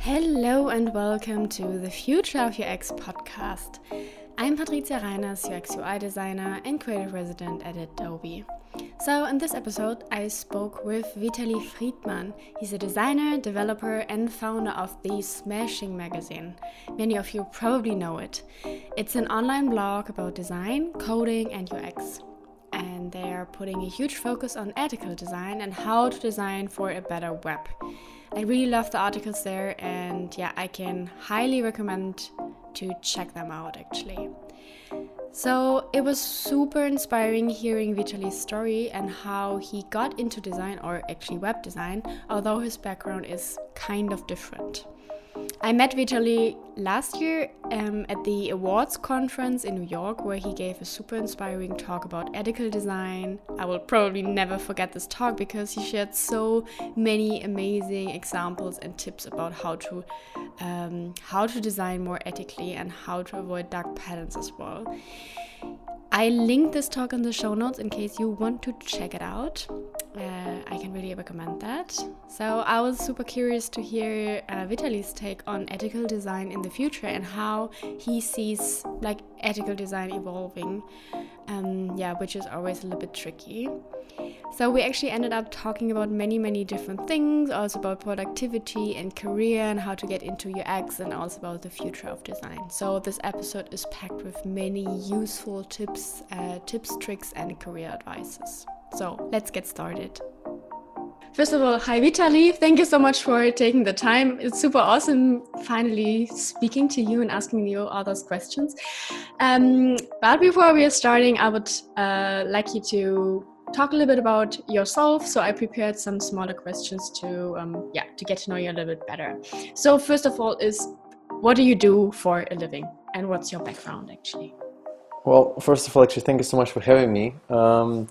Hello and welcome to the Future of UX podcast. I'm Patricia Reiners, UX UI designer and creative resident at Adobe. So, in this episode, I spoke with Vitaly Friedman. He's a designer, developer, and founder of the Smashing magazine. Many of you probably know it. It's an online blog about design, coding, and UX. And they are putting a huge focus on ethical design and how to design for a better web. I really love the articles there, and yeah, I can highly recommend to check them out actually. So it was super inspiring hearing Vitaly's story and how he got into design, or actually web design, although his background is kind of different. I met Vitaly last year um, at the Awwwards conference in New York, where he gave a super inspiring talk about ethical design. I will probably never forget this talk because he shared so many amazing examples and tips about how to um, how to design more ethically and how to avoid dark patterns as well. I linked this talk in the show notes in case you want to check it out. Uh, I can really recommend that. So I was super curious to hear uh, Vitaly's take on ethical design in the future and how he sees like ethical design evolving. Um, yeah, which is always a little bit tricky. So we actually ended up talking about many, many different things, also about productivity and career and how to get into UX and also about the future of design. So this episode is packed with many useful tips, uh, tips, tricks, and career advices. So let's get started. First of all, hi Vitaly. Thank you so much for taking the time. It's super awesome finally speaking to you and asking you all those questions. Um, but before we are starting, I would uh, like you to talk a little bit about yourself. So I prepared some smaller questions to um, yeah to get to know you a little bit better. So first of all, is what do you do for a living, and what's your background actually? Well, first of all, actually, thank you so much for having me. Um,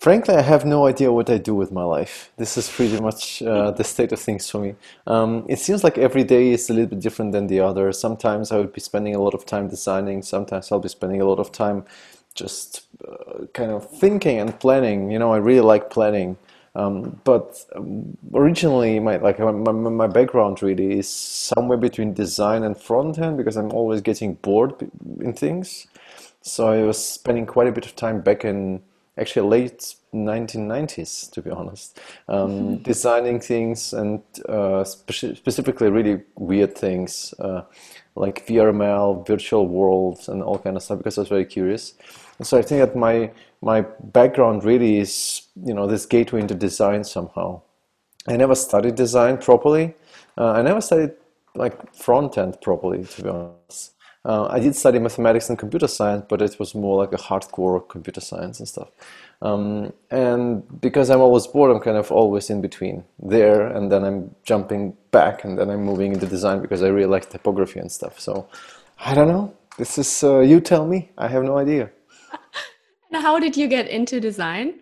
frankly, I have no idea what I do with my life. This is pretty much uh, the state of things for me. Um, it seems like every day is a little bit different than the other. Sometimes I would be spending a lot of time designing. Sometimes I'll be spending a lot of time just uh, kind of thinking and planning. You know, I really like planning. Um, but um, originally, my like my, my background really is somewhere between design and front end because I'm always getting bored in things. So I was spending quite a bit of time back in actually late 1990s, to be honest, um, mm-hmm. designing things and uh, spe- specifically really weird things uh, like VRML, virtual worlds, and all kind of stuff because I was very curious. So I think that my my background really is you know this gateway into design somehow. I never studied design properly. Uh, I never studied like front end properly, to be honest. Uh, I did study mathematics and computer science, but it was more like a hardcore computer science and stuff. Um, and because I'm always bored, I'm kind of always in between there, and then I'm jumping back, and then I'm moving into design because I really like typography and stuff. So I don't know. This is uh, you tell me. I have no idea. How did you get into design?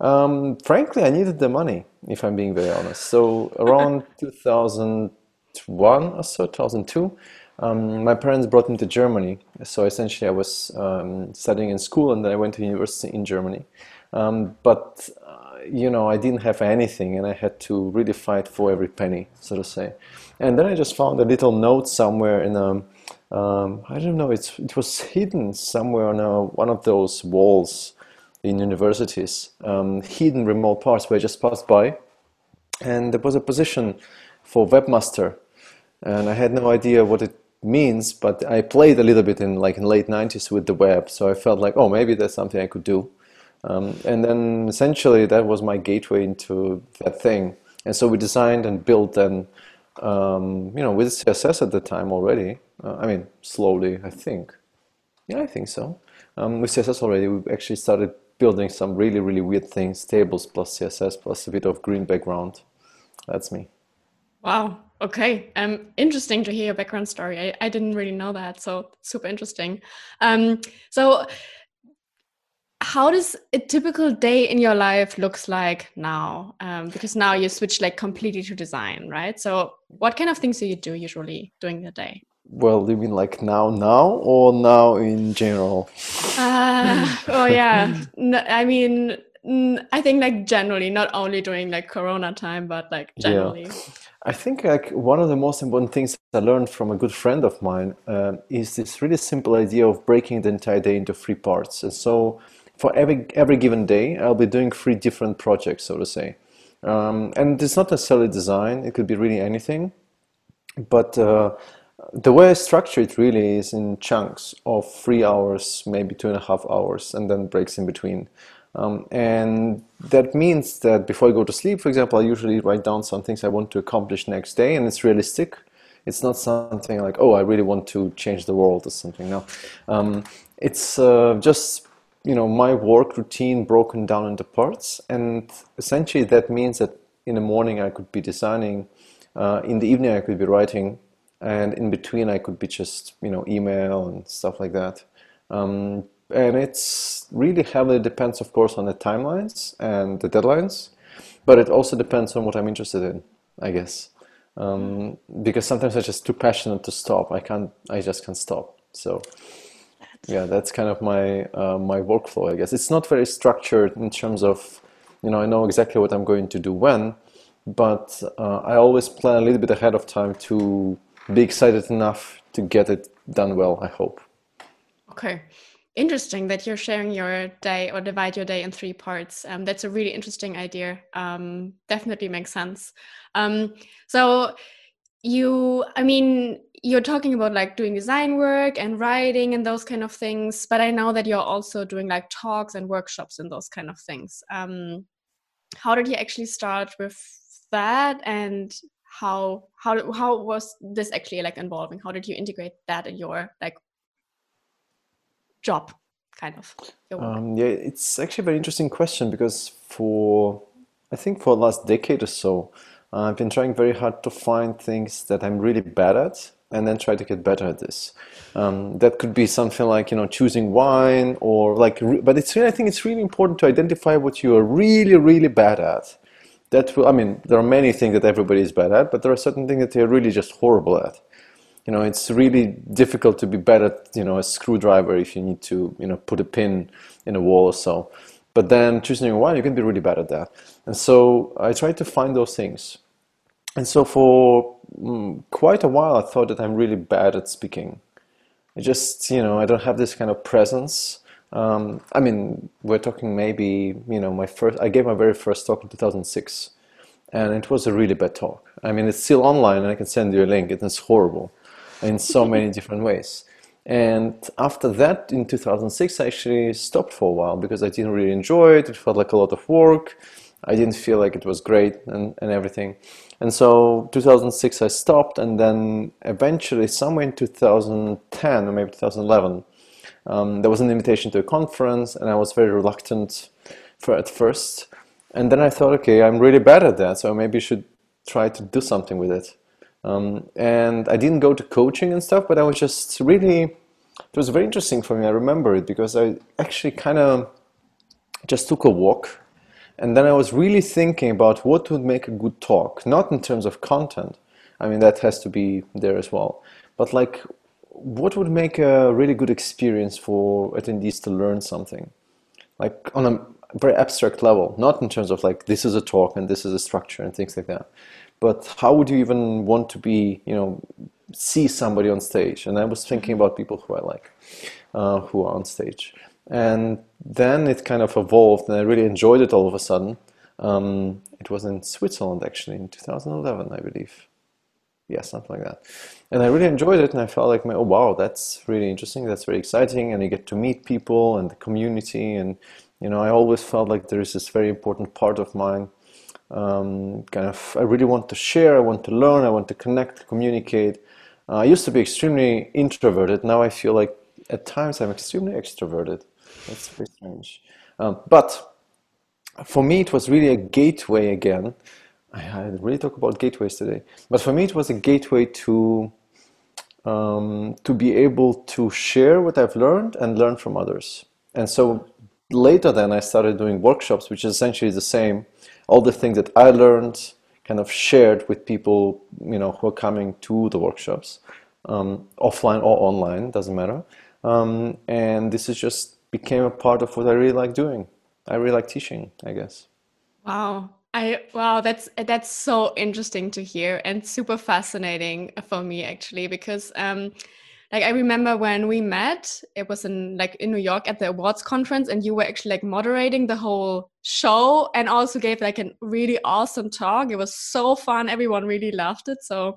Um, frankly, I needed the money, if I'm being very honest. So around 2001 or so, 2002, um, my parents brought me to Germany. So essentially, I was um, studying in school, and then I went to university in Germany. Um, but uh, you know, I didn't have anything, and I had to really fight for every penny, so to say. And then I just found a little note somewhere in a um, I don't know, it's, it was hidden somewhere on a, one of those walls in universities, um, hidden remote parts where I just passed by. And there was a position for webmaster. And I had no idea what it means, but I played a little bit in like in late 90s with the web. So I felt like, oh, maybe that's something I could do. Um, and then essentially that was my gateway into that thing. And so we designed and built and um, you know, with CSS at the time already. Uh, I mean, slowly, I think. Yeah, I think so. Um, with CSS already, we actually started building some really, really weird things, tables plus CSS plus a bit of green background. That's me. Wow. Okay. Um, interesting to hear your background story. I, I didn't really know that, so super interesting. Um, so how does a typical day in your life looks like now um, because now you switch like completely to design right so what kind of things do you do usually during the day well you mean like now now or now in general uh, oh yeah no, i mean I think like generally, not only during like Corona time, but like generally. Yeah. I think like one of the most important things I learned from a good friend of mine uh, is this really simple idea of breaking the entire day into three parts. And so for every every given day, I'll be doing three different projects, so to say. Um, and it's not necessarily design; it could be really anything. But uh, the way I structure it really is in chunks of three hours, maybe two and a half hours, and then breaks in between. Um, and that means that before I go to sleep, for example, I usually write down some things I want to accomplish next day, and it's realistic. It's not something like, oh, I really want to change the world or something. No, um, it's uh, just you know my work routine broken down into parts, and essentially that means that in the morning I could be designing, uh, in the evening I could be writing, and in between I could be just you know email and stuff like that. Um, and it's really heavily depends, of course, on the timelines and the deadlines, but it also depends on what I'm interested in, I guess. Um, because sometimes I'm just too passionate to stop. I can't. I just can't stop. So, yeah, that's kind of my uh, my workflow. I guess it's not very structured in terms of, you know, I know exactly what I'm going to do when, but uh, I always plan a little bit ahead of time to be excited enough to get it done well. I hope. Okay interesting that you're sharing your day or divide your day in three parts. Um, that's a really interesting idea. Um, definitely makes sense. Um, so you, I mean, you're talking about like doing design work and writing and those kind of things, but I know that you're also doing like talks and workshops and those kind of things. Um, how did you actually start with that and how how how was this actually like involving how did you integrate that in your like job kind of um, yeah it's actually a very interesting question because for i think for the last decade or so uh, i've been trying very hard to find things that i'm really bad at and then try to get better at this. Um, that could be something like you know choosing wine or like but it's i think it's really important to identify what you are really really bad at. That will, i mean there are many things that everybody is bad at but there are certain things that they're really just horrible at. You know it's really difficult to be better at you know a screwdriver if you need to you know put a pin in a wall or so. But then choosing wine you can be really bad at that. And so i try to find those things and so for mm, quite a while i thought that i'm really bad at speaking i just you know i don't have this kind of presence um, i mean we're talking maybe you know my first i gave my very first talk in 2006 and it was a really bad talk i mean it's still online and i can send you a link it's horrible in so many different ways. And after that, in 2006, I actually stopped for a while because I didn't really enjoy it. It felt like a lot of work. I didn't feel like it was great and, and everything. And so 2006, I stopped. And then eventually, somewhere in 2010 or maybe 2011, um, there was an invitation to a conference, and I was very reluctant for at first. And then I thought, okay, I'm really bad at that, so maybe I should try to do something with it. Um, and I didn't go to coaching and stuff, but I was just really, it was very interesting for me. I remember it because I actually kind of just took a walk and then I was really thinking about what would make a good talk, not in terms of content. I mean, that has to be there as well. But like, what would make a really good experience for attendees to learn something? Like on a very abstract level, not in terms of like, this is a talk and this is a structure and things like that but how would you even want to be you know see somebody on stage and i was thinking about people who i like uh, who are on stage and then it kind of evolved and i really enjoyed it all of a sudden um, it was in switzerland actually in 2011 i believe yeah something like that and i really enjoyed it and i felt like oh wow that's really interesting that's very exciting and you get to meet people and the community and you know i always felt like there is this very important part of mine um, kind of I really want to share, I want to learn, I want to connect, communicate. Uh, I used to be extremely introverted. Now I feel like at times I'm extremely extroverted. That's very strange. Um, but for me, it was really a gateway again. I, really talk about gateways today. But for me, it was a gateway to um, to be able to share what I've learned and learn from others. And so later, then I started doing workshops, which is essentially the same all the things that I learned kind of shared with people, you know, who are coming to the workshops, um, offline or online, doesn't matter. Um, and this is just became a part of what I really like doing. I really like teaching, I guess. Wow. I wow, that's that's so interesting to hear and super fascinating for me actually because um like I remember when we met, it was in like in New York at the Awwwards conference and you were actually like moderating the whole show and also gave like a really awesome talk. It was so fun. Everyone really loved it. So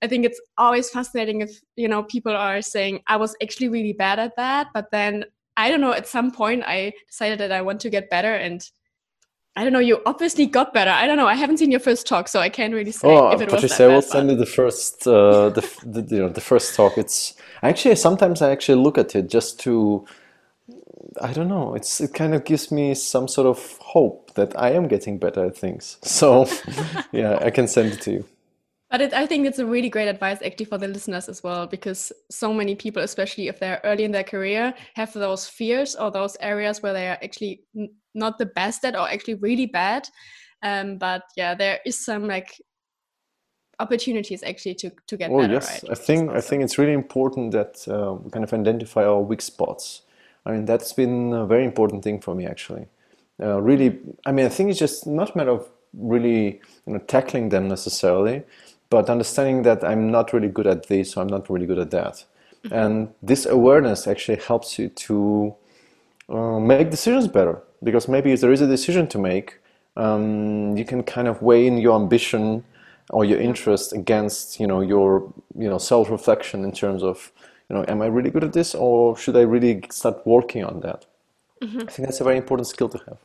I think it's always fascinating if, you know, people are saying I was actually really bad at that, but then I don't know, at some point I decided that I want to get better and I don't know. You obviously got better. I don't know. I haven't seen your first talk, so I can't really say oh, if it Patricia, was that will send you the first, uh, the, the, you know, the first talk. It's actually sometimes I actually look at it just to, I don't know. It's it kind of gives me some sort of hope that I am getting better at things. So, yeah, I can send it to you. But it, I think it's a really great advice actually for the listeners as well, because so many people, especially if they're early in their career, have those fears or those areas where they are actually not the best at or actually really bad. Um, but yeah, there is some like opportunities actually to, to get oh, better. yes, right? I think I think it's really important that uh, we kind of identify our weak spots. I mean, that's been a very important thing for me actually. Uh, really, I mean, I think it's just not a matter of really you know tackling them necessarily, but understanding that I'm not really good at this, so I'm not really good at that. Mm-hmm. And this awareness actually helps you to uh, make decisions better because maybe if there is a decision to make, um, you can kind of weigh in your ambition or your interest against you know your you know self-reflection in terms of you know am I really good at this or should I really start working on that? Mm-hmm. I think that's a very important skill to have.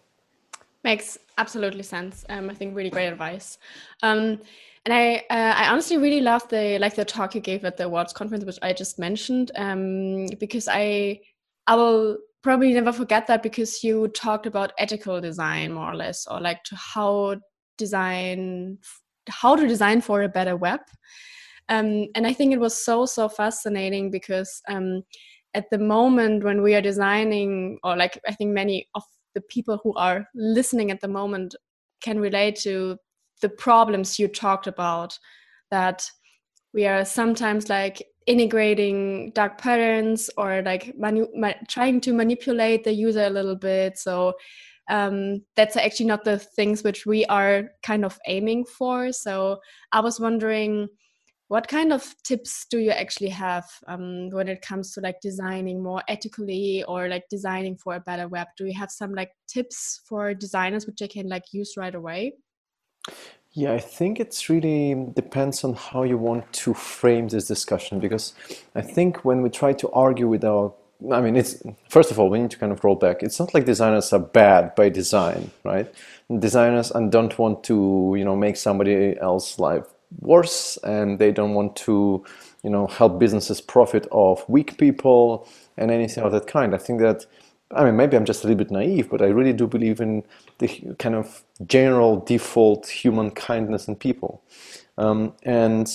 Makes absolutely sense. Um, I think really great advice. Um, and I, uh, I honestly really love the like the talk you gave at the Awwwards conference, which I just mentioned, um, because I, I will probably never forget that because you talked about ethical design more or less, or like to how design, how to design for a better web. Um, and I think it was so so fascinating because um, at the moment when we are designing, or like I think many of the people who are listening at the moment can relate to the problems you talked about that we are sometimes like integrating dark patterns or like trying to manipulate the user a little bit. So um, that's actually not the things which we are kind of aiming for. So i was wondering what kind of tips do you actually have um, when it comes to like designing more ethically or like designing for a better web? Do you have some like tips for designers which they can like use right away yeah, I think it's really depends on how you want to frame this discussion because I think when we try to argue with our I mean, it's first of all, we need to kind of roll back. It's not like designers are bad by design, right? Designers and don't want to, you know, make somebody else's life worse, and they don't want to, you know, help businesses profit off weak people and anything of that kind. I think that I mean, maybe I'm just a little bit naive, but I really do believe in the kind of general default human kindness in people. Um, and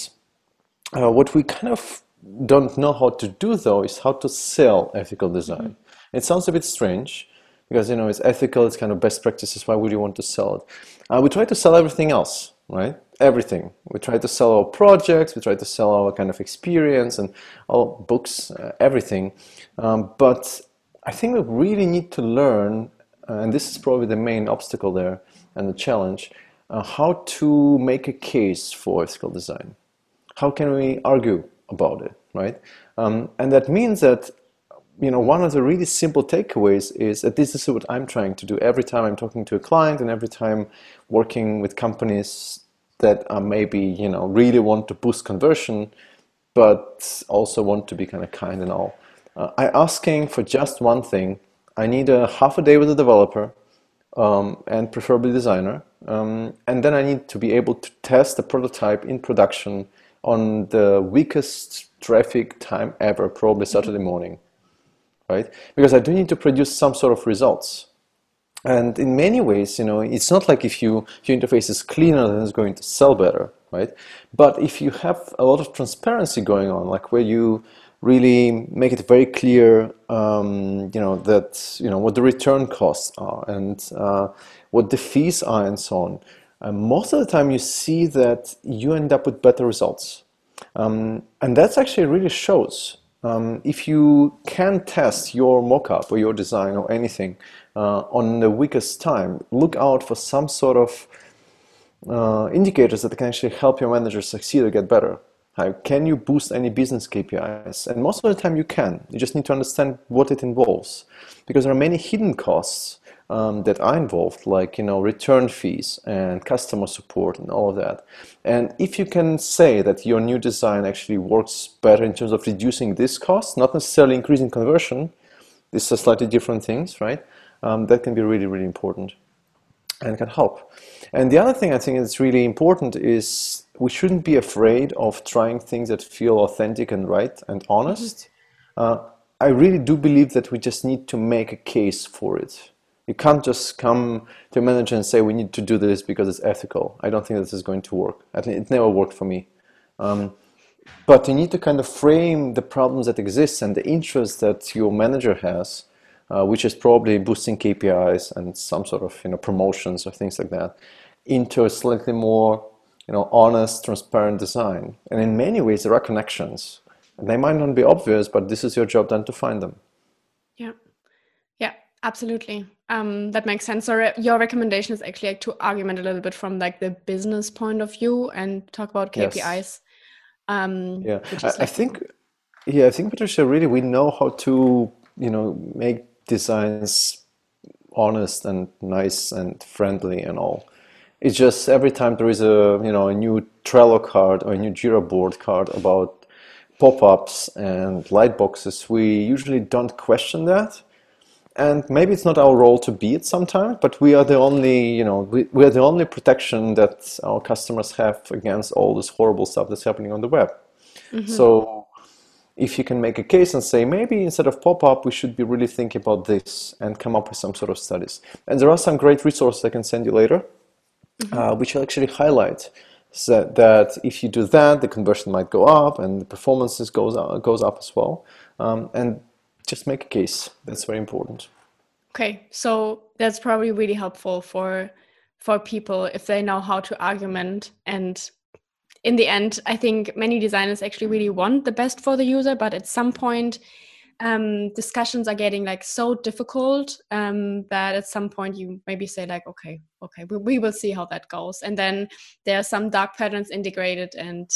uh, what we kind of don't know how to do, though, is how to sell ethical design. Mm-hmm. It sounds a bit strange because, you know, it's ethical, it's kind of best practices. Why would you want to sell it? Uh, we try to sell everything else, right? Everything. We try to sell our projects, we try to sell our kind of experience and all books, uh, everything. Um, but I think we really need to learn, and this is probably the main obstacle there and the challenge, uh, how to make a case for ethical design. How can we argue about it, right? Um, and that means that you know one of the really simple takeaways is that this is what I'm trying to do every time I'm talking to a client and every time working with companies that uh, maybe you know really want to boost conversion, but also want to be kind of kind and all uh, I'm asking for just one thing. I need a half a day with a developer um, and preferably designer. Um, and then I need to be able to test the prototype in production on the weakest traffic time ever, probably Saturday morning, right? Because I do need to produce some sort of results. And in many ways, you know, it's not like if, you, if your interface is cleaner, then it's going to sell better, right? But if you have a lot of transparency going on, like where you really make it very clear, um, you know, that you know what the return costs are and uh, what the fees are and so on. And most of the time, you see that you end up with better results, um, and that's actually really shows Um, if you can test your mockup or your design or anything uh, on the weakest time, look out for some sort of uh, indicators that can actually help your manager succeed or get better. Can you boost any business KPIs? And most of the time you can. You just need to understand what it involves. Because there are many hidden costs um, that are involved, like you know return fees and customer support and all of that. And if you can say that your new design actually works better in terms of reducing this cost, not necessarily increasing conversion, these are slightly different things, right? Um, that can be really, really important and can help. And the other thing I think is really important is we shouldn't be afraid of trying things that feel authentic and right and honest. Mm-hmm. Uh, I really do believe that we just need to make a case for it. You can't just come to a manager and say we need to do this because it's ethical. I don't think this is going to work. I think it never worked for me. Um, but you need to kind of frame the problems that exist and the interest that your manager has, uh, which is probably boosting KPIs and some sort of you know promotions or things like that, into a slightly more you know honest, transparent design. And in many ways, there are connections. And they might not be obvious, but this is your job then to find them. Yeah, yeah, absolutely. Um, that makes sense. So re- your recommendation is actually like to argument a little bit from like the business point of view and talk about KPIs. Yes. Um, yeah, I, like I, think. Yeah, I think Patricia. Really, we know how to you know make designs honest and nice and friendly and all. It's just every time there is a you know a new Trello card or a new Jira board card about pop-ups and light boxes, we usually don't question that. And maybe it's not our role to be it sometimes but we are the only you know we, we are the only protection that our customers have against all this horrible stuff that's happening on the web. Mm-hmm. so if you can make a case and say maybe instead of pop-up we should be really thinking about this and come up with some sort of studies. And there are some great resources i can send you later mm-hmm. uh, which actually highlight that, that if you do that the conversion might go up and the performances goes up, goes up as well um, and just make a case. That's very important. Okay, so that's probably really helpful for for people if they know how to argument and in the end i think many designers actually really want the best for the user but at some point um, discussions are getting like so difficult um, that at some point you maybe say like okay okay we, we will see how that goes and then there are some dark patterns integrated and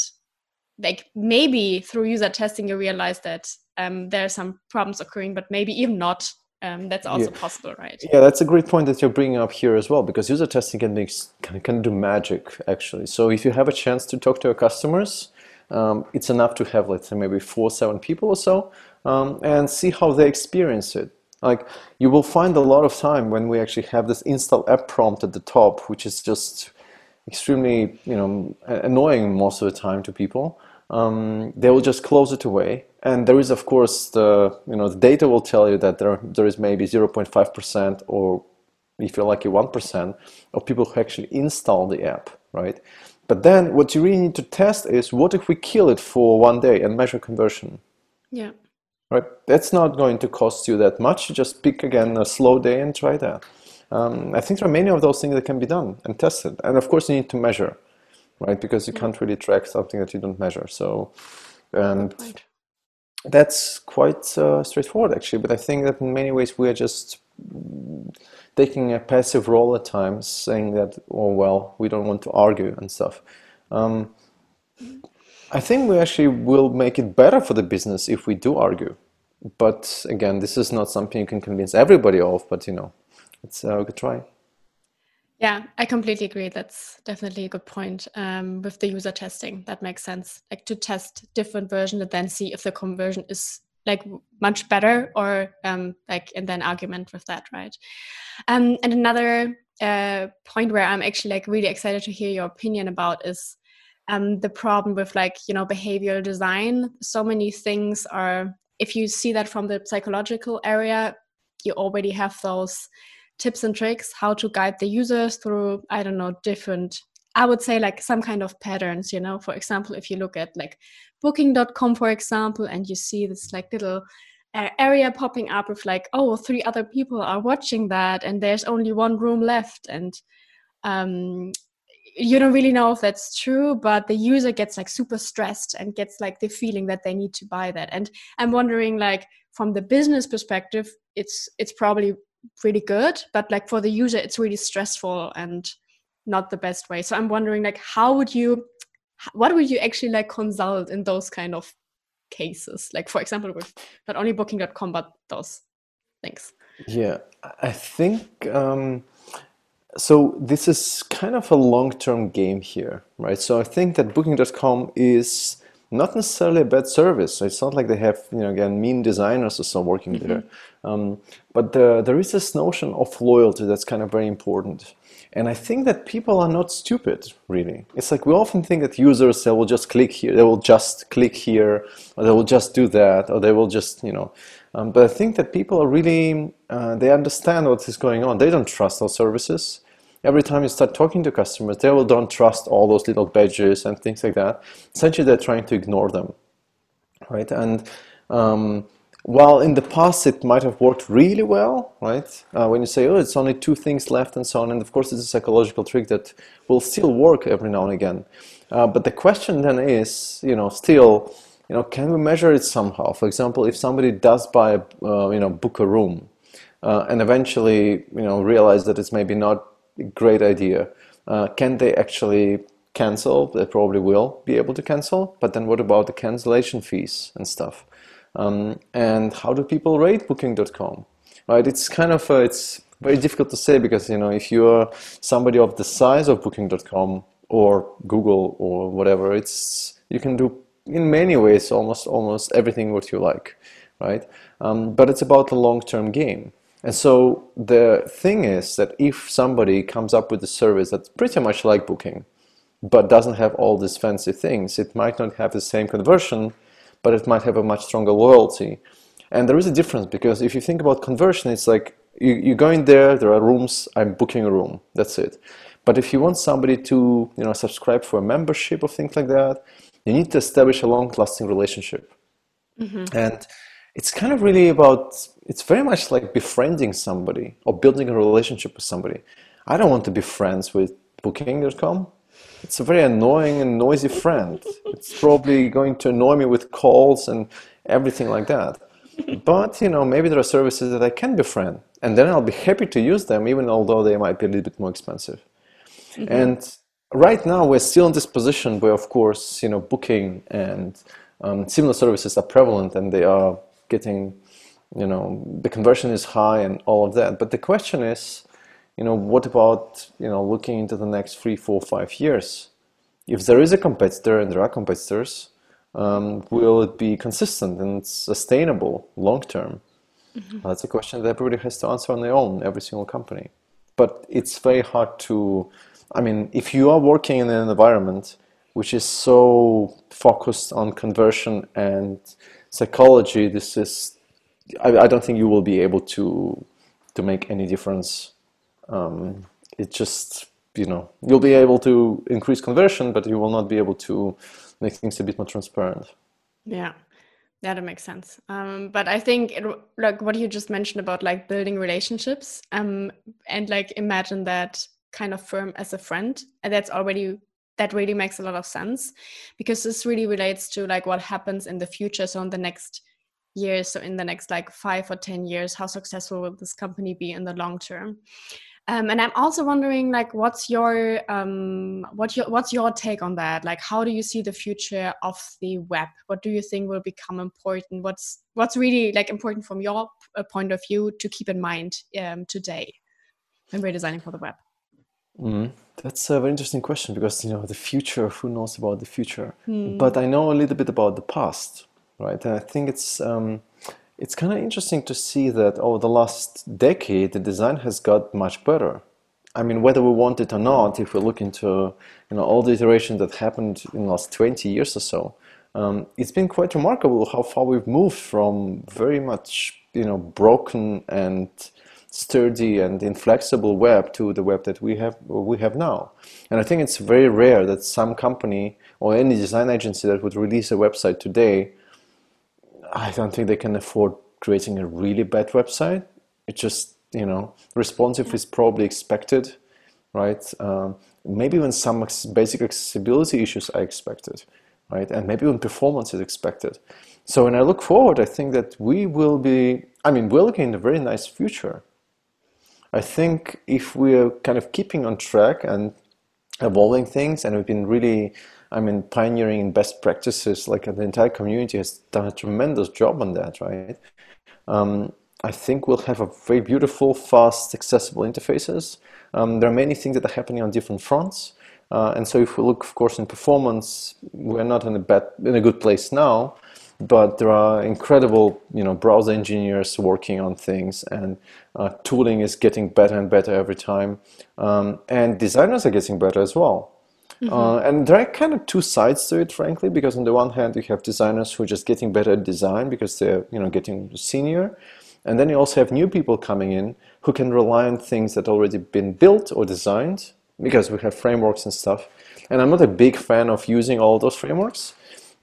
like maybe through user testing you realize that um, there are some problems occurring, but maybe even not. Um, that's also yeah. possible, right? Yeah, that's a great point that you're bringing up here as well, because user testing can make can, can do magic actually. So if you have a chance to talk to your customers, um, it's enough to have let's say maybe four, seven people or so, um, and see how they experience it. Like you will find a lot of time when we actually have this install app prompt at the top, which is just extremely you know annoying most of the time to people um, they will just close it away. And there is, of course, the you know the data will tell you that there there is maybe 0.5 percent, or if you're lucky, one percent of people who actually install the app, right? But then what you really need to test is what if we kill it for one day and measure conversion? Yeah. Right. That's not going to cost you that much. Just pick again a slow day and try that. Um, I think there are many of those things that can be done and tested. And of course, you need to measure right? Because you yeah. can't really track something that you don't measure. So, and that's quite uh, straightforward actually. But I think that in many ways we are just taking a passive role at times, saying that, oh well, we don't want to argue and stuff. Um, I think we actually will make it better for the business if we do argue. But again, this is not something you can convince everybody of. But you know, it's uh, a good try. Yeah, I completely agree. That's definitely a good point um, with the user testing. That makes sense. Like to test different versions and then see if the conversion is like much better or um, like and then argument with that, right? Um, and another uh, point where I'm actually like really excited to hear your opinion about is um, the problem with like you know behavioral design. So many things are. If you see that from the psychological area, you already have those tips and tricks how to guide the users through i don't know different i would say like some kind of patterns you know? For example if you look at like booking.com for example and you see this like little uh, area popping up with like oh three other people are watching that and there's only one room left and um, you don't really know if that's true but the user gets like super stressed and gets like the feeling that they need to buy that. And i'm wondering like from the business perspective it's it's probably really good but like for the user it's really stressful and not the best way. So i'm wondering like how would you what would you actually like consult in those kind of cases? Like for example with not only booking.com but those things. Yeah i think um so this is kind of a long-term game here, right? So I think that Booking.com is not necessarily a bad service. It's not like they have, you know, again, mean designers or so working mm-hmm. there. Um, but the, there is this notion of loyalty that's kind of very important. And I think that people are not stupid, really. It's like we often think that users, they will just click here, they will just click here, or they will just do that, or they will just, you know. Um, but I think that people are really, uh, they understand what is going on. They don't trust our services every time you start talking to customers, they will don't trust all those little badges and things like that. Essentially, they're trying to ignore them, right? And um, while in the past it might have worked really well, right? Uh, when you say, oh, it's only two things left and so on, and of course it's a psychological trick that will still work every now and again. Uh, but the question then is, you know, still, you know, can we measure it somehow? For example, if somebody does buy, uh, you know, book a room, uh, and eventually, you know, realize that it's maybe not great idea. Uh, can they actually cancel? They probably will be able to cancel, but then what about the cancellation fees and stuff? Um, and how do people rate Booking.com? Right? It's kind of uh, it's very difficult to say because you know if you're somebody of the size of Booking.com or Google or whatever, it's you can do in many ways almost almost everything what you like, right? Um, but it's about the long-term game. And so the thing is that if somebody comes up with a service that's pretty much like Booking, but doesn't have all these fancy things, it might not have the same conversion, but it might have a much stronger loyalty. And there is a difference because if you think about conversion, it's like you, you go in there, there are rooms, I'm booking a room, that's it. But if you want somebody to you know, subscribe for a membership or things like that, you need to establish a long-lasting relationship. Mm-hmm. And it's kind of really about it's very much like befriending somebody or building a relationship with somebody. I don't want to be friends with booking.com it's a very annoying and noisy friend. It's probably going to annoy me with calls and everything like that. But you know maybe there are services that i can befriend and then i'll be happy to use them even although they might be a little bit more expensive. Mm-hmm. and right now we're still in this position where of course you know booking and um, similar services are prevalent and they are getting, you know, the conversion is high and all of that. But the question is, you know, what about, you know, looking into the next three, four, five years? If there is a competitor and there are competitors, um, will it be consistent and sustainable long term? Mm-hmm. That's a question that everybody has to answer on their own, every single company. But it's very hard to, I mean, if you are working in an environment which is so focused on conversion and psychology, this is I, I don't think you will be able to to make any difference. Um, it just you know you'll be able to increase conversion, but you will not be able to make things a bit more transparent. Yeah. Yeah, that makes sense. Um, but I think it, like what you just mentioned about like building relationships, um, and like imagine that kind of firm as a friend, and that's already that really makes a lot of sense because this really relates to like what happens in the future so in the next years so in the next like five or ten years how successful will this company be in the long term? Um, and i'm also wondering like what's your um, what your what's your take on that? Like how do you see the future of the web? What do you think will become important? What's what's really like important from your uh, point of view to keep in mind um, today when we're designing for the web? Mm, that's a very interesting question because you know the future. Who knows about the future? Mm. But I know a little bit about the past, right? And I think it's um, it's kind of interesting to see that over the last decade, the design has got much better. I mean, whether we want it or not, if we look into you know all the iterations that happened in the last 20 years or so, um, it's been quite remarkable how far we've moved from very much you know broken and sturdy and inflexible web to the web that we have we have now. And I think it's very rare that some company or any design agency that would release a website today, I don't think they can afford creating a really bad website. It just you know responsive is probably expected, right? Um, maybe even some basic accessibility issues are expected, right? And maybe even performance is expected. So when I look forward, I think that we will be, I mean, we're looking at a very nice future. I think if we're kind of keeping on track and evolving things, and we've been really, I mean, pioneering in best practices, like the entire community has done a tremendous job on that, right? Um, I think we'll have a very beautiful, fast, accessible interfaces. Um, there are many things that are happening on different fronts. Uh, and so if we look, of course, in performance, we're not in a bad, in a good place now, but there are incredible, you know, browser engineers working on things, and uh, tooling is getting better and better every time, um, and designers are getting better as well. Mm-hmm. Uh, and there are kind of two sides to it, frankly, because on the one hand, you have designers who are just getting better at design because they're, you know, getting senior, and then you also have new people coming in who can rely on things that already been built or designed because we have frameworks and stuff. And I'm not a big fan of using all those frameworks,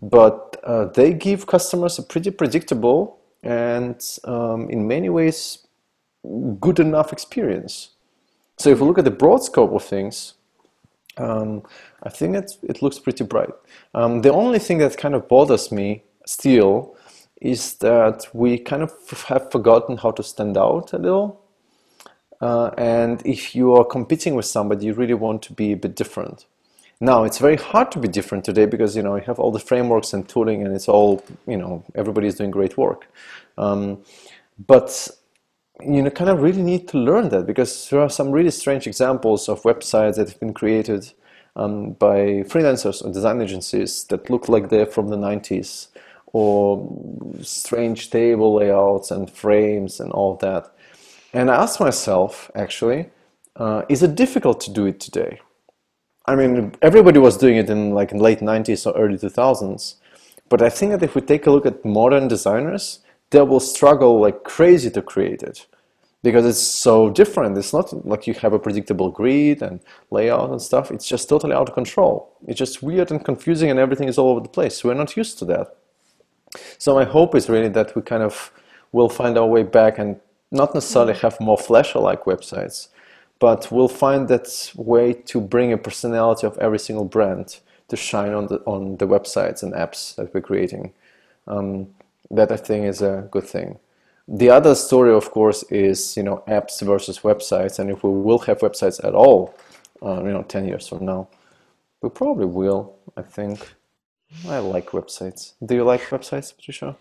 but uh, they give customers a pretty predictable and um, in many ways good enough experience. So if we look at the broad scope of things, um, I think it, it looks pretty bright. Um, the only thing that kind of bothers me still is that we kind of have forgotten how to stand out a little. Uh, and if you are competing with somebody, you really want to be a bit different. Now, it's very hard to be different today because you know you have all the frameworks and tooling, and it's all you know everybody is doing great work. Um, but you know, kind of really need to learn that because there are some really strange examples of websites that have been created um, by freelancers or design agencies that look like they're from the 90s or strange table layouts and frames and all that. And I asked myself, actually, uh, is it difficult to do it today? I mean, everybody was doing it in like in late 90s or early 2000s. But I think that if we take a look at modern designers, they will struggle like crazy to create it because it's so different. It's not like you have a predictable grid and layout and stuff. It's just totally out of control. It's just weird and confusing and everything is all over the place. We're not used to that. So my hope is really that we kind of will find our way back and not necessarily have more Flash-like websites, but we'll find that way to bring a personality of every single brand to shine on the on the websites and apps that we're creating. Um, that I think is a good thing. The other story, of course, is you know apps versus websites, and if we will have websites at all, uh, you know, ten years from now, we probably will. I think. I like websites. Do you like websites, Patricia?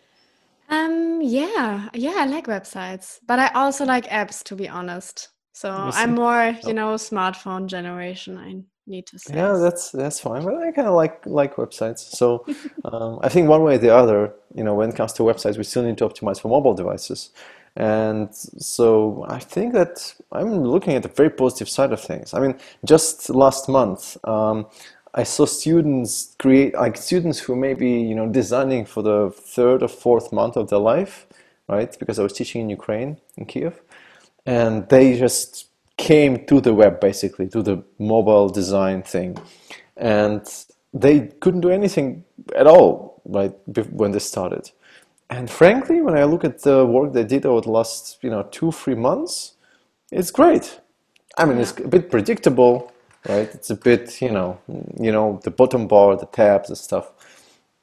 Um, yeah, yeah, I like websites, but I also like apps, to be honest. So I'm more, you oh. know, smartphone generation. I need to say. Yeah, that's that's fine. But I kind of like like websites. So um, I think one way or the other, you know, when it comes to websites, we still need to optimize for mobile devices. And so I think that I'm looking at the very positive side of things. I mean, just last month, um, I saw students create like students who may be you know designing for the third or fourth month of their life, right? Because I was teaching in Ukraine in Kiev, and they just came to the web basically to the mobile design thing, and they couldn't do anything at all right when they started. And frankly, when I look at the work they did over the last you know two three months, it's great. I mean, it's a bit predictable right? It's a bit, you know, you know, the bottom bar, the tabs and stuff.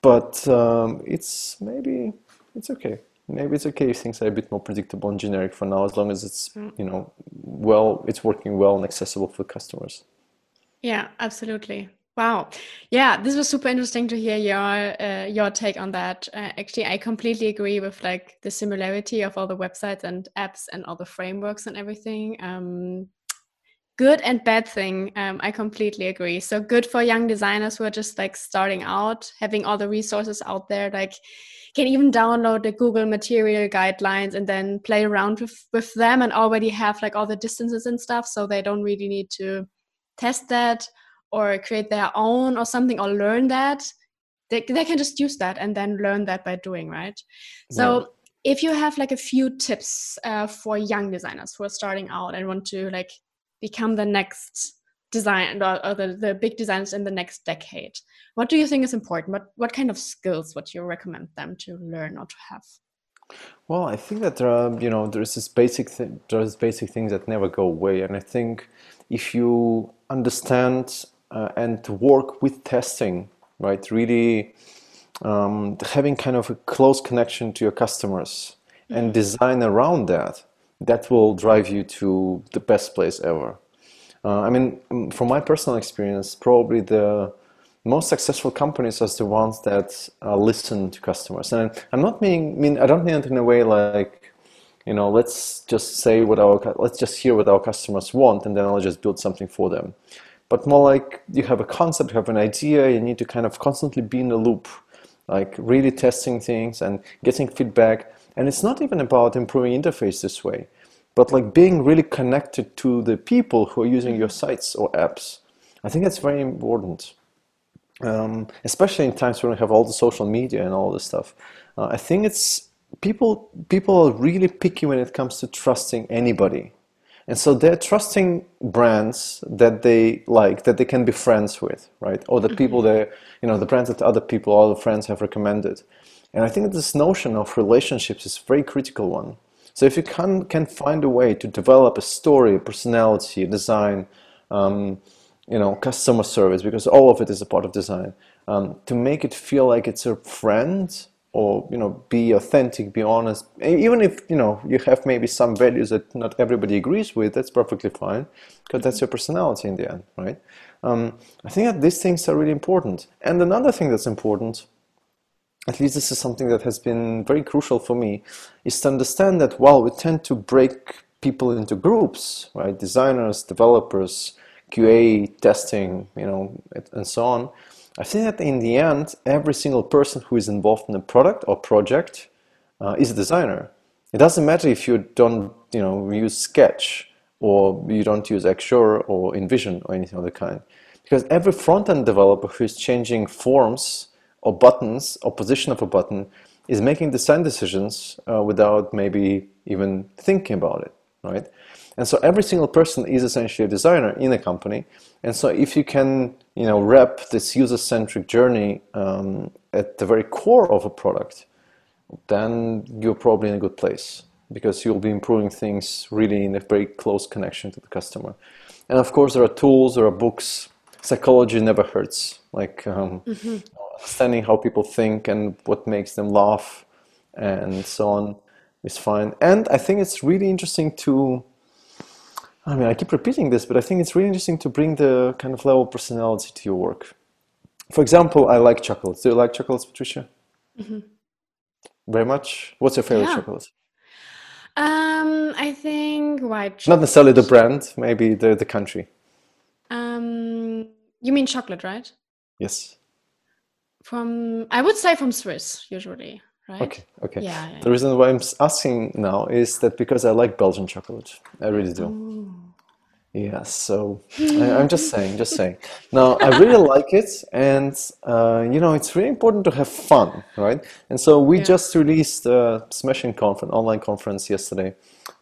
But um, it's maybe it's okay. Maybe it's okay if things are a bit more predictable and generic for now, as long as it's you know well, it's working well and accessible for customers. Yeah, absolutely. Wow. Yeah, this was super interesting to hear your uh, your take on that. Uh, actually, I completely agree with like the similarity of all the websites and apps and all the frameworks and everything. Um, good and bad thing. Um, I completely agree. So good for young designers who are just like starting out, having all the resources out there, like can even download the Google material guidelines and then play around with, with them and already have like all the distances and stuff. So they don't really need to test that or create their own or something or learn that. They, they can just use that and then learn that by doing, right? So yeah. if you have like a few tips uh, for young designers who are starting out and want to like become the next design or, or the, the big designers in the next decade. What do you think is important? What what kind of skills would you recommend them to learn or to have? Well i think that there are you know there's this basic th- there's basic things that never go away. And i think if you understand uh, and to work with testing, right? Really um, having kind of a close connection to your customers and design around that, that will drive you to the best place ever. Uh, I mean, um, from my personal experience, probably the most successful companies are the ones that uh, listen to customers. And I'm not mean, mean I don't mean it in a way like, you know, let's just say what our let's just hear what our customers want, and then I'll just build something for them. But more like you have a concept, you have an idea, you need to kind of constantly be in the loop, like really testing things and getting feedback. And it's not even about improving interface this way, but like being really connected to the people who are using your sites or apps. I think that's very important um, especially in times when we have all the social media and all this stuff. Uh, I think it's people people are really picky when it comes to trusting anybody, and so they're trusting brands that they like, that they can be friends with, right? Or the people mm-hmm. they, you know, the brands that other people, all the friends have recommended. And I think this notion of relationships is a very critical one. So if you can can find a way to develop a story, a personality, a design. Um, you know, customer service, because all of it is a part of design, um, to make it feel like it's a friend or, you know, be authentic, be honest. Even if, you know, you have maybe some values that not everybody agrees with, that's perfectly fine, because that's your personality in the end, right? Um, I think that these things are really important. And another thing that's important, at least this is something that has been very crucial for me, is to understand that while we tend to break people into groups, right? Designers, developers, QA testing, you know, and so on. I think that in the end, every single person who is involved in a product or project uh, is a designer. It doesn't matter if you don't, you know, use Sketch or you don't use Axure or InVision or anything of the kind, because every front-end developer who is changing forms or buttons or position of a button is making design decisions uh, without maybe even thinking about it, right? And so every single person is essentially a designer in a company. And so if you can, you know, wrap this user-centric journey um, at the very core of a product, then you're probably in a good place because you'll be improving things really in a very close connection to the customer. And of course, there are tools, there are books. Psychology never hurts. Like um, mm-hmm. Understanding how people think and what makes them laugh and so on is fine. And I think it's really interesting to I mean, I keep repeating this, but I think it's really interesting to bring the kind of level of personality to your work. For example, I like chocolates. Do you like chocolates, Patricia? Mm-hmm. Very much. What's your favorite yeah. chocolate? Um, I think white. Chocolate. Not necessarily the brand, maybe the the country. Um, you mean chocolate, right? Yes. From I would say from Swiss usually right? Okay, okay. Yeah, yeah, The reason why I'm asking now is that because I like Belgian chocolate. I really do. Ooh. Yeah, so I, am just saying, just saying. Now, I really like it, and uh, you know, it's really important to have fun, right? And so we yeah. just released a Smashing conference, online conference yesterday.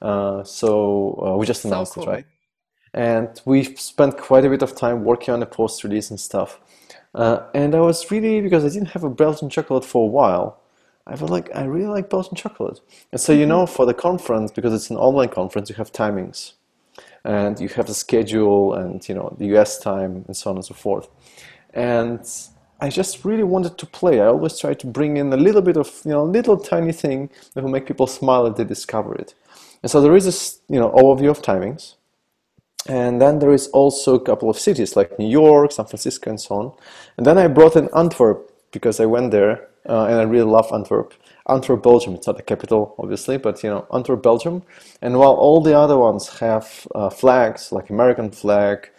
Uh, so uh, we just announced so cool. it, right? And we've spent quite a bit of time working on the post release and stuff. Uh, and I was really because I didn't have a Belgian chocolate for a while. I feel like I really like Belgian chocolate. And so, you know, mm-hmm. for the conference, because it's an online conference, you have timings and you have the schedule and, you know, the US time and so on and so forth. And I just really wanted to play. I always try to bring in a little bit of, you know, little tiny thing that will make people smile if they discover it. And so there is this, you know, overview of timings. And then there is also a couple of cities like New York, San Francisco, and so on. And then I brought in Antwerp because I went there uh, and I really love Antwerp. Antwerp, Belgium. It's not the capital, obviously, but you know, Antwerp, Belgium. And while all the other ones have uh, flags like American flag,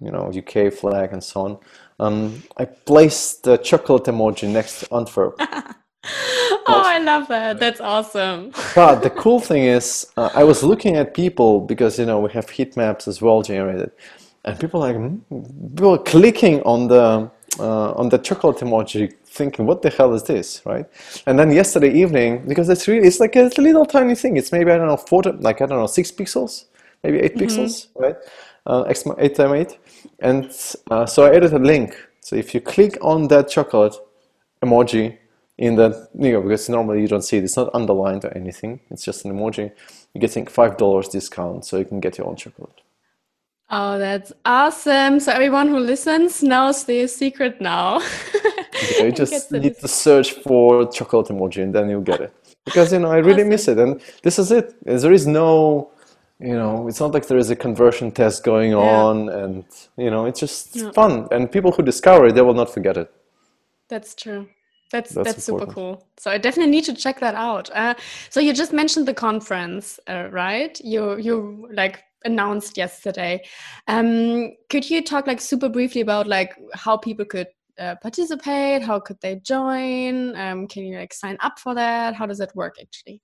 you know, UK flag, and so on, um, I placed the chocolate emoji next to Antwerp. oh, I love that. That's awesome. but the cool thing is, uh, I was looking at people because you know we have heat maps as well generated, and people like hmm? people clicking on the uh, on the chocolate emoji thinking what the hell is this right and then yesterday evening because it's really it's like a, little tiny thing it's maybe i don't know four like i don't know six pixels maybe 8 mm-hmm. pixels right uh, 8 times 8 and uh, so i added a link so if you click on that chocolate emoji in that you know because normally you don't see it it's not underlined or anything it's just an emoji you're getting five dollars discount so you can get your own chocolate Oh, that's awesome. So everyone who listens knows the secret now. yeah, you just need to search for chocolate emoji and then you'll get it. Because you know, I really awesome. miss it. And this is it. There is no you know, it's not like there is a conversion test going on and you know, it's just yeah. fun. And people who discover it, they will not forget it. That's true. That's that's, that's super cool. So I definitely need to check that out. Uh, so you just mentioned the conference, uh, right? You you like announced yesterday. Um, could you talk like super briefly about like how people could uh, participate? How could they join? Um, can you like sign up for that? How does that work actually?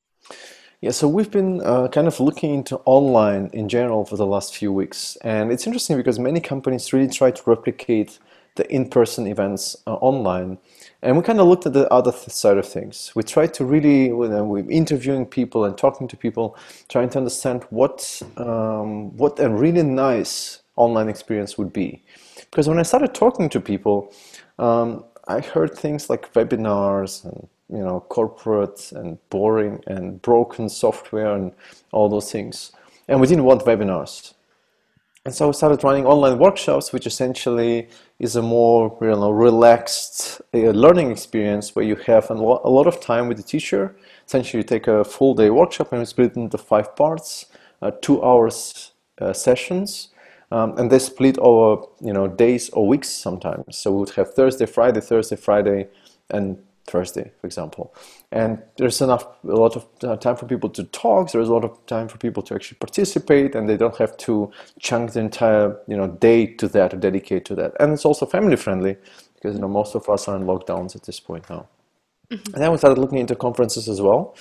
Yeah, so we've been uh, kind of looking into online in general for the last few weeks, and it's interesting because many companies really try to replicate the in-person events uh, online. And we kind of looked at the other th side of things. We tried to really, we're interviewing people and talking to people, trying to understand what, um, what a really nice online experience would be. Because when I started talking to people, um, I heard things like webinars and you know corporate and boring and broken software and all those things. And we didn't want webinars. And so we started running online workshops, which essentially is a more you know, relaxed uh, learning experience where you have a, a lot of time with the teacher. Essentially, you take a full day workshop and we split it into five parts, uh, two hours uh, sessions. Um, and they split over you know days or weeks sometimes. So we would have Thursday, Friday, Thursday, Friday, and Thursday, for example. And there's enough, a lot of uh, time for people to talk. There's a lot of time for people to actually participate, and they don't have to chunk the entire, you know, day to that or dedicate to that. And it's also family friendly because you know most of us are in lockdowns at this point now. Mm-hmm. And then we started looking into conferences as well,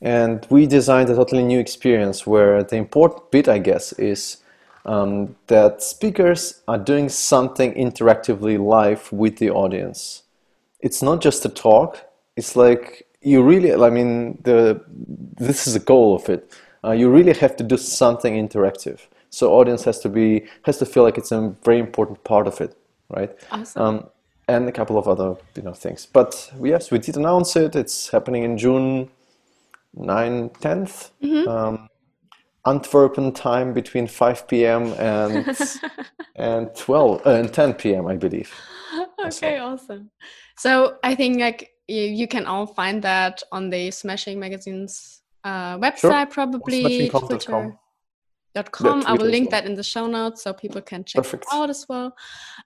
and we designed a totally new experience where the important bit, I guess, is. Um, that speakers are doing something interactively live with the audience it's not just a talk. It's like you really, I mean, the this is the goal of it. Uh, you really have to do something interactive. So audience has to be has to feel like it's a very important part of it, right? Awesome. Um, and a couple of other you know things. But yes, we did announce it. It's happening in June 9, 10th. Mm-hmm. Um, Antwerpen time between 5 p.m. and and 12 uh, and 10 p.m. I believe. Okay, awesome. So I think like you, you can all find that on the Smashing Magazine's uh, website, sure. probably Twitter. Dot com. I will link well. that in the show notes so people can check Perfect. it out as well.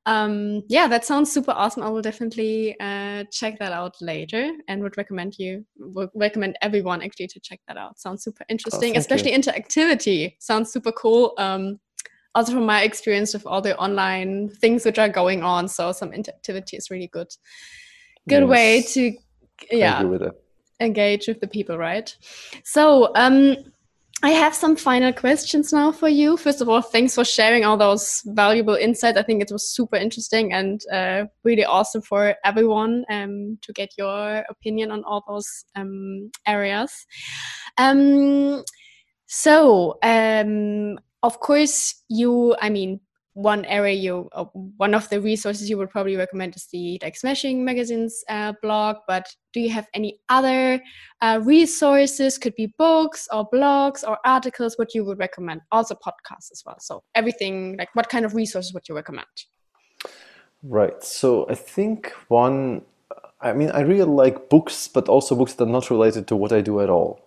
Um, yeah, that sounds super awesome. I will definitely uh, check that out later and would recommend you, would recommend everyone actually to check that out. Sounds super interesting, oh, especially you. interactivity. Sounds super cool. Um, also from my experience with all the online things which are going on. So some interactivity is really good. Good yes. way to yeah with engage with the people, right? So um I have some final questions now for you. First of all, thanks for sharing all those valuable insights. I think it was super interesting and uh, really awesome for everyone um, to get your opinion on all those um, areas. Um, so, um, of course you i mean one area you uh, one of the resources you would probably recommend is the like smashing magazines uh, blog but do you have any other uh, resources? Could be books or blogs or articles what you would recommend? Also podcasts as well. So everything like what kind of resources would you recommend? Right. So i think one i mean i really like books but also books that are not related to what i do at all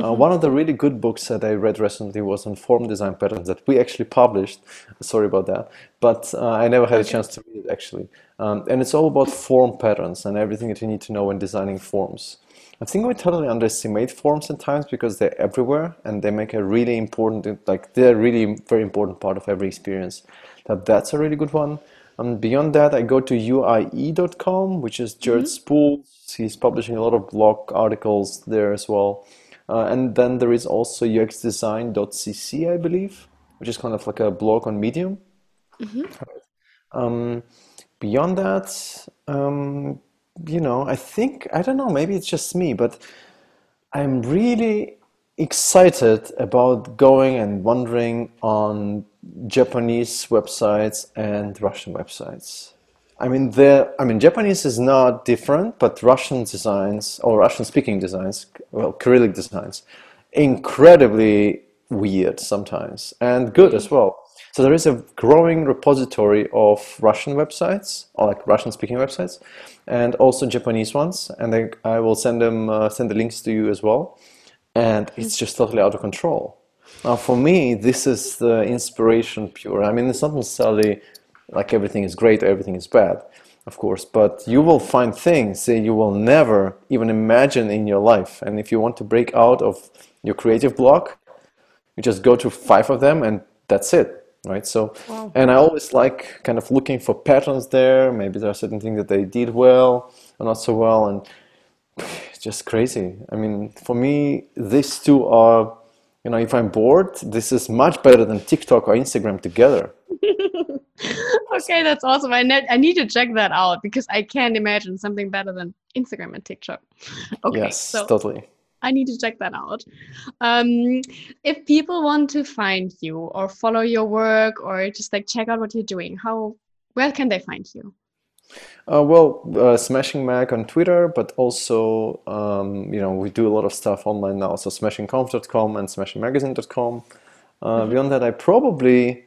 uh, mm-hmm. Uh, one of the really good books that I read recently was on form design patterns that we actually published. Sorry about that, but uh, I never had a chance to read it actually. Um, and it's all about form patterns and everything that you need to know when designing forms. I think we totally underestimate forms at times because they're everywhere and they make a really important, like they're really very important part of every experience. That that's a really good one. And um, beyond that, I go to uie.com, which is Jared mm-hmm. Spool's. He's publishing a lot of blog articles there as well. Uh, and then there is also uxdesign.cc, I believe, which is kind of like a blog on Medium. Mm-hmm. Um, beyond that, um, you know, I think, I don't know, maybe it's just me, but I'm really excited about going and wandering on Japanese websites and Russian websites. I mean, the I mean, Japanese is not different, but Russian designs or Russian-speaking designs, well, Cyrillic designs, incredibly weird sometimes and good as well. So there is a growing repository of Russian websites, or like Russian-speaking websites, and also Japanese ones. And I, I will send them uh, send the links to you as well. And it's just totally out of control. Now, for me, this is the inspiration pure. I mean, it's not necessarily like everything is great or everything is bad, of course, but you will find things that you will never even imagine in your life. And if you want to break out of your creative block, you just go to five of them and that's it right so wow. and i always like kind of looking for patterns there maybe there are certain things that they did well or not so well and it's just crazy i mean for me these two are you know if i'm bored this is much better than tiktok or instagram together okay that's awesome I, ne- I need to check that out because i can't imagine something better than instagram and tiktok okay yes so totally I need to check that out. Um, if people want to find you or follow your work or just like check out what you're doing, how where can they find you? Uh, well, uh, Smashing Mag on Twitter, but also um, you know we do a lot of stuff online now. So smashingconf.com and smashingmagazine.com. Uh, mm-hmm. Beyond that, I probably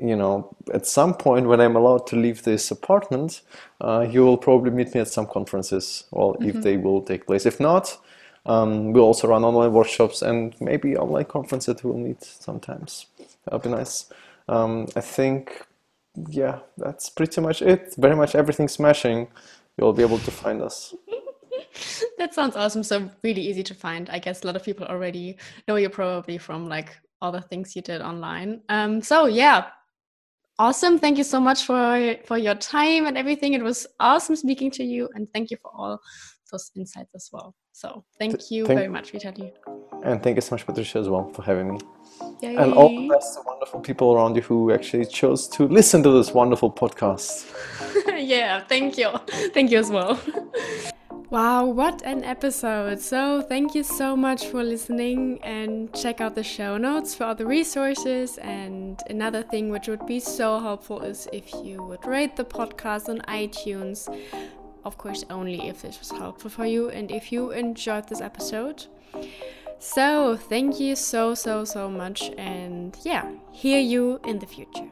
you know at some point when I'm allowed to leave this apartment, uh, you will probably meet me at some conferences. Well, mm-hmm. if they will take place. If not, um, we'll also run online workshops and maybe online conferences we'll meet sometimes. That'll be nice. Um, I think, yeah, that's pretty much it. Very much everything smashing. You'll be able to find us. that sounds awesome. So really easy to find. I guess a lot of people already know you probably from like all the things you did online. Um, so yeah, awesome. Thank you so much for for your time and everything. It was awesome speaking to you, and thank you for all those insights as well. So thank you thank, very much, Vitaly. And thank you so much, Patricia, as well, for having me. Yay. And all the best to wonderful people around you who actually chose to listen to this wonderful podcast. yeah, thank you. Thank you as well. Wow, what an episode! So, thank you so much for listening and check out the show notes for the resources. And another thing which would be so helpful is if you would rate the podcast on iTunes of course, only if this was helpful for you and if you enjoyed this episode. So, thank you so, so, so much, and yeah, hear you in the future.